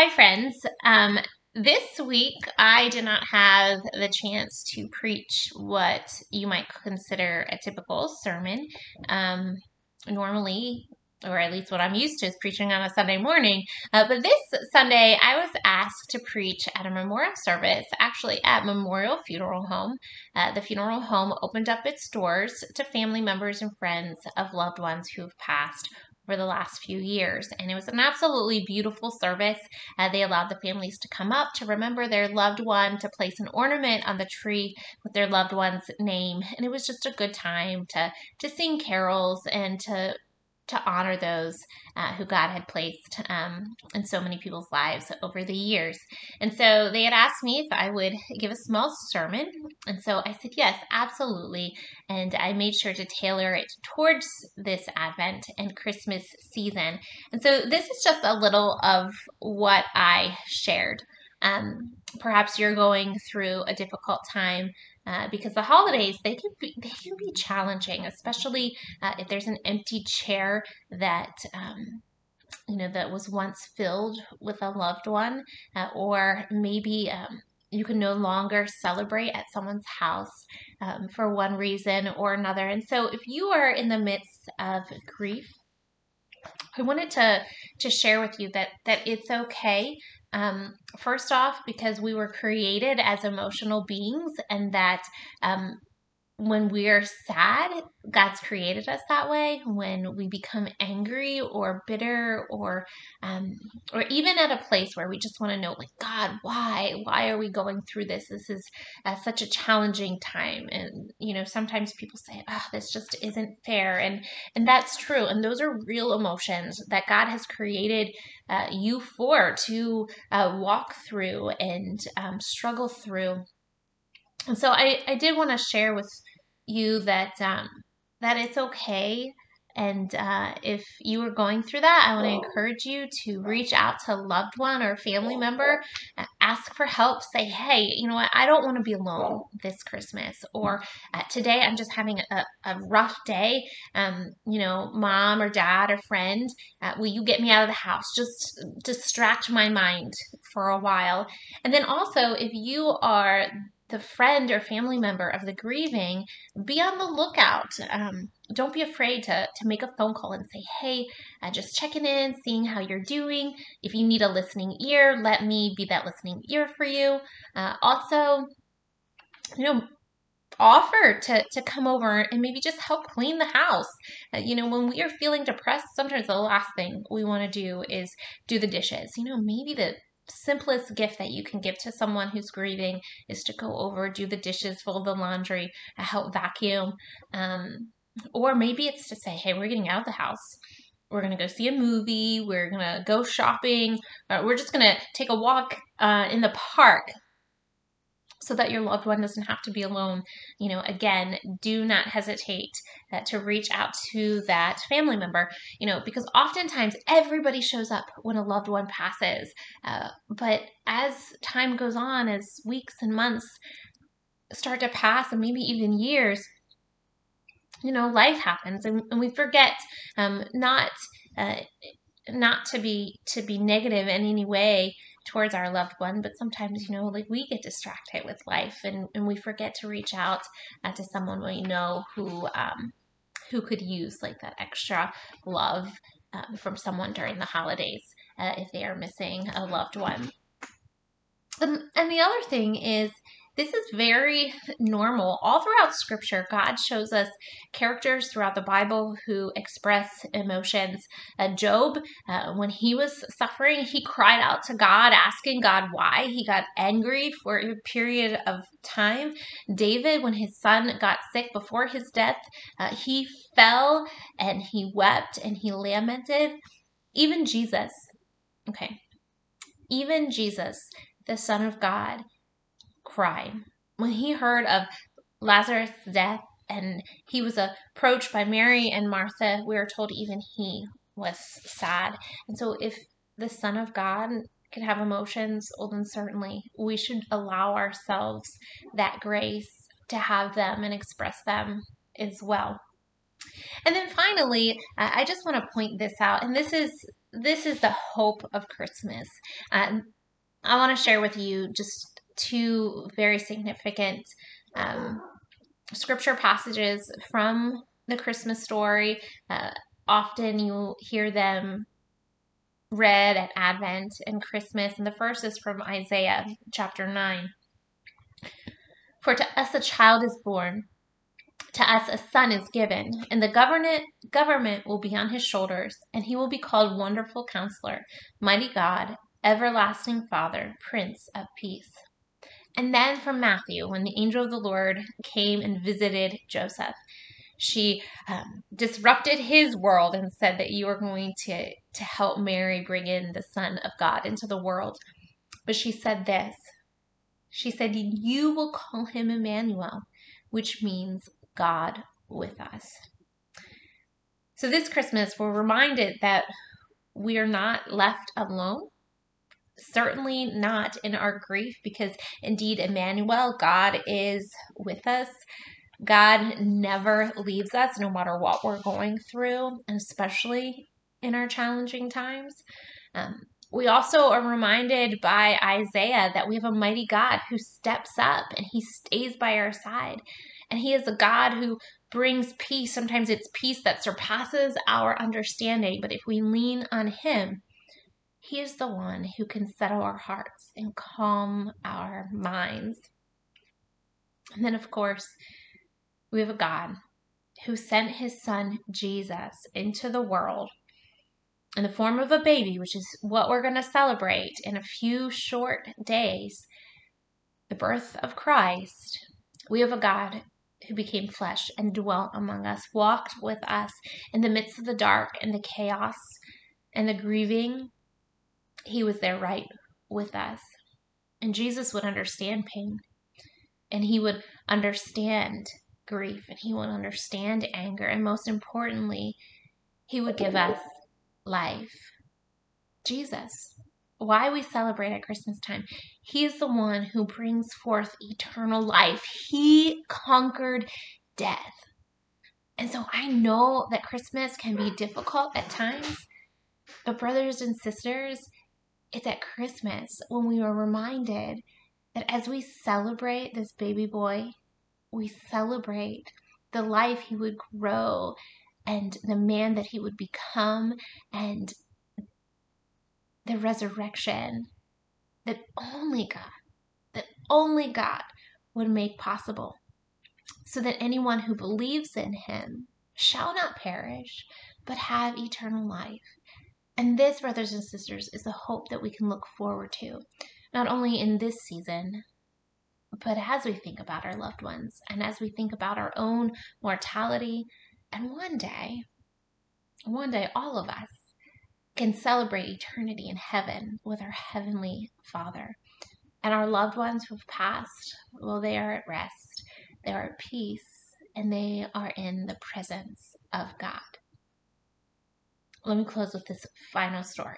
Hi, friends. Um, this week, I did not have the chance to preach what you might consider a typical sermon. Um, normally, or at least what I'm used to, is preaching on a Sunday morning. Uh, but this Sunday, I was asked to preach at a memorial service, actually at Memorial Funeral Home. Uh, the funeral home opened up its doors to family members and friends of loved ones who have passed for the last few years. And it was an absolutely beautiful service. Uh, they allowed the families to come up to remember their loved one, to place an ornament on the tree with their loved one's name. And it was just a good time to, to sing carols and to to honor those uh, who God had placed um, in so many people's lives over the years. And so they had asked me if I would give a small sermon. And so I said, yes, absolutely. And I made sure to tailor it towards this Advent and Christmas season. And so this is just a little of what I shared. Um, perhaps you're going through a difficult time uh, because the holidays they can be they can be challenging, especially uh, if there's an empty chair that um, you know that was once filled with a loved one, uh, or maybe um, you can no longer celebrate at someone's house um, for one reason or another. And so, if you are in the midst of grief, I wanted to to share with you that that it's okay um, first off, because we were created as emotional beings, and that um, when we're sad, God's created us that way. When we become angry or bitter, or um, or even at a place where we just want to know, like God, why? Why are we going through this? This is uh, such a challenging time, and you know, sometimes people say, "Oh, this just isn't fair," and and that's true. And those are real emotions that God has created uh, you for to uh, walk through and um, struggle through. And so I, I did want to share with you that um, that it's okay. And uh, if you are going through that, I want to encourage you to reach out to a loved one or family member, ask for help. Say, hey, you know what? I don't want to be alone this Christmas, or uh, today I'm just having a, a rough day. Um, you know, mom or dad or friend, uh, will you get me out of the house? Just distract my mind for a while. And then also, if you are the friend or family member of the grieving, be on the lookout. Um, don't be afraid to, to make a phone call and say, hey, uh, just checking in, seeing how you're doing. If you need a listening ear, let me be that listening ear for you. Uh, also, you know, offer to, to come over and maybe just help clean the house. Uh, you know, when we are feeling depressed, sometimes the last thing we want to do is do the dishes. You know, maybe the simplest gift that you can give to someone who's grieving is to go over, do the dishes, fold the laundry, help vacuum. Um, or maybe it's to say, hey, we're getting out of the house. We're going to go see a movie. We're going to go shopping. Uh, we're just going to take a walk uh, in the park so that your loved one doesn't have to be alone. You know, again, do not hesitate uh, to reach out to that family member, you know, because oftentimes everybody shows up when a loved one passes. Uh, but as time goes on, as weeks and months start to pass, and maybe even years, you know, life happens and, and we forget um, not. Uh, not to be to be negative in any way towards our loved one, but sometimes, you know, like we get distracted with life and, and we forget to reach out uh, to someone we know who um, who could use like that extra love um, from someone during the holidays uh, if they are missing a loved one. And, and the other thing is this is very normal. All throughout scripture, God shows us characters throughout the Bible who express emotions. Uh, Job, uh, when he was suffering, he cried out to God, asking God why. He got angry for a period of time. David, when his son got sick before his death, uh, he fell and he wept and he lamented. Even Jesus, okay, even Jesus, the Son of God, When he heard of Lazarus' death and he was approached by Mary and Martha, we are told even he was sad. And so, if the Son of God can have emotions, well, then certainly we should allow ourselves that grace to have them and express them as well. And then finally, I just want to point this out, and this is this is the hope of Christmas. Um, I want to share with you just two very significant um, scripture passages from the Christmas story. Uh, often you hear them read at Advent and Christmas, and the first is from Isaiah chapter 9. For to us a child is born, to us a son is given, and the government government will be on his shoulders, and he will be called Wonderful Counselor, Mighty God, Everlasting Father, Prince of Peace. And then from Matthew, when the angel of the Lord came and visited Joseph, she um, disrupted his world and said that you are going to, to help Mary bring in the Son of God into the world. But she said this She said, You will call him Emmanuel, which means God with us. So this Christmas, we're reminded that we are not left alone certainly not in our grief because indeed, Emmanuel, God is with us. God never leaves us no matter what we're going through, and especially in our challenging times. Um, we also are reminded by Isaiah that we have a mighty God who steps up and he stays by our side. And he is a God who brings peace. Sometimes it's peace that surpasses our understanding, but if we lean on him, he is the one who can settle our hearts and calm our minds. And then, of course, we have a God who sent his son Jesus into the world in the form of a baby, which is what we're going to celebrate in a few short days the birth of Christ. We have a God who became flesh and dwelt among us, walked with us in the midst of the dark and the chaos and the grieving he was there right with us. And Jesus would understand pain and he would understand grief and he would understand anger. And most importantly, he would give us life. Jesus. Why we celebrate at Christmas time. He is the one who brings forth eternal life. He conquered death. And so I know that Christmas can be difficult at times, but brothers and sisters, it's at Christmas when we are reminded that as we celebrate this baby boy, we celebrate the life he would grow and the man that he would become and the resurrection that only God, that only God would make possible, so that anyone who believes in him shall not perish, but have eternal life. And this, brothers and sisters, is the hope that we can look forward to, not only in this season, but as we think about our loved ones and as we think about our own mortality. And one day, one day, all of us can celebrate eternity in heaven with our Heavenly Father. And our loved ones who have passed, well, they are at rest, they are at peace, and they are in the presence of God let me close with this final story.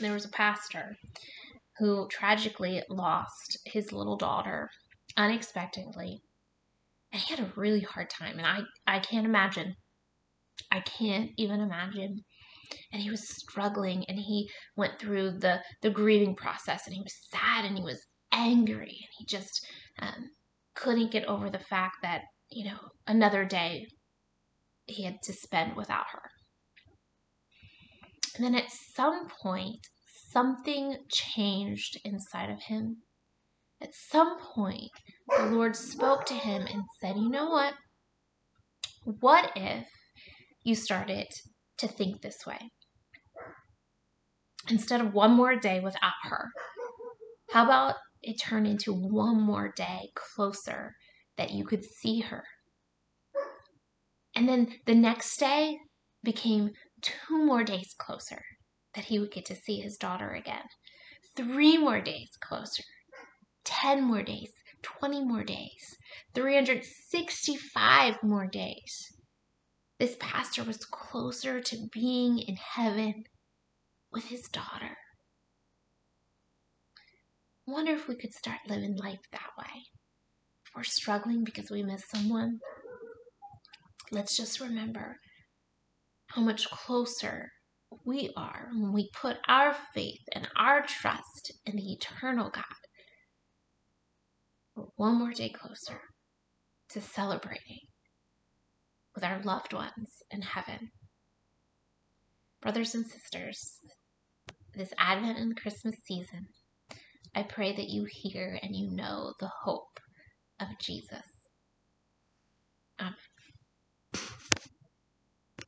There was a pastor who tragically lost his little daughter unexpectedly. And he had a really hard time. And I, I can't imagine. I can't even imagine. And he was struggling and he went through the, the grieving process and he was sad and he was angry and he just um, couldn't get over the fact that, you know, another day he had to spend without her. And then at some point, something changed inside of him. At some point, the Lord spoke to him and said, You know what? What if you started to think this way? Instead of one more day without her, how about it turned into one more day closer that you could see her? And then the next day became two more days closer that he would get to see his daughter again. Three more days closer. 10 more days. 20 more days. 365 more days. This pastor was closer to being in heaven with his daughter. Wonder if we could start living life that way. If we're struggling because we miss someone, let's just remember how much closer we are when we put our faith and our trust in the eternal God. We're one more day closer to celebrating with our loved ones in heaven. Brothers and sisters, this Advent and Christmas season, I pray that you hear and you know the hope of Jesus. Amen.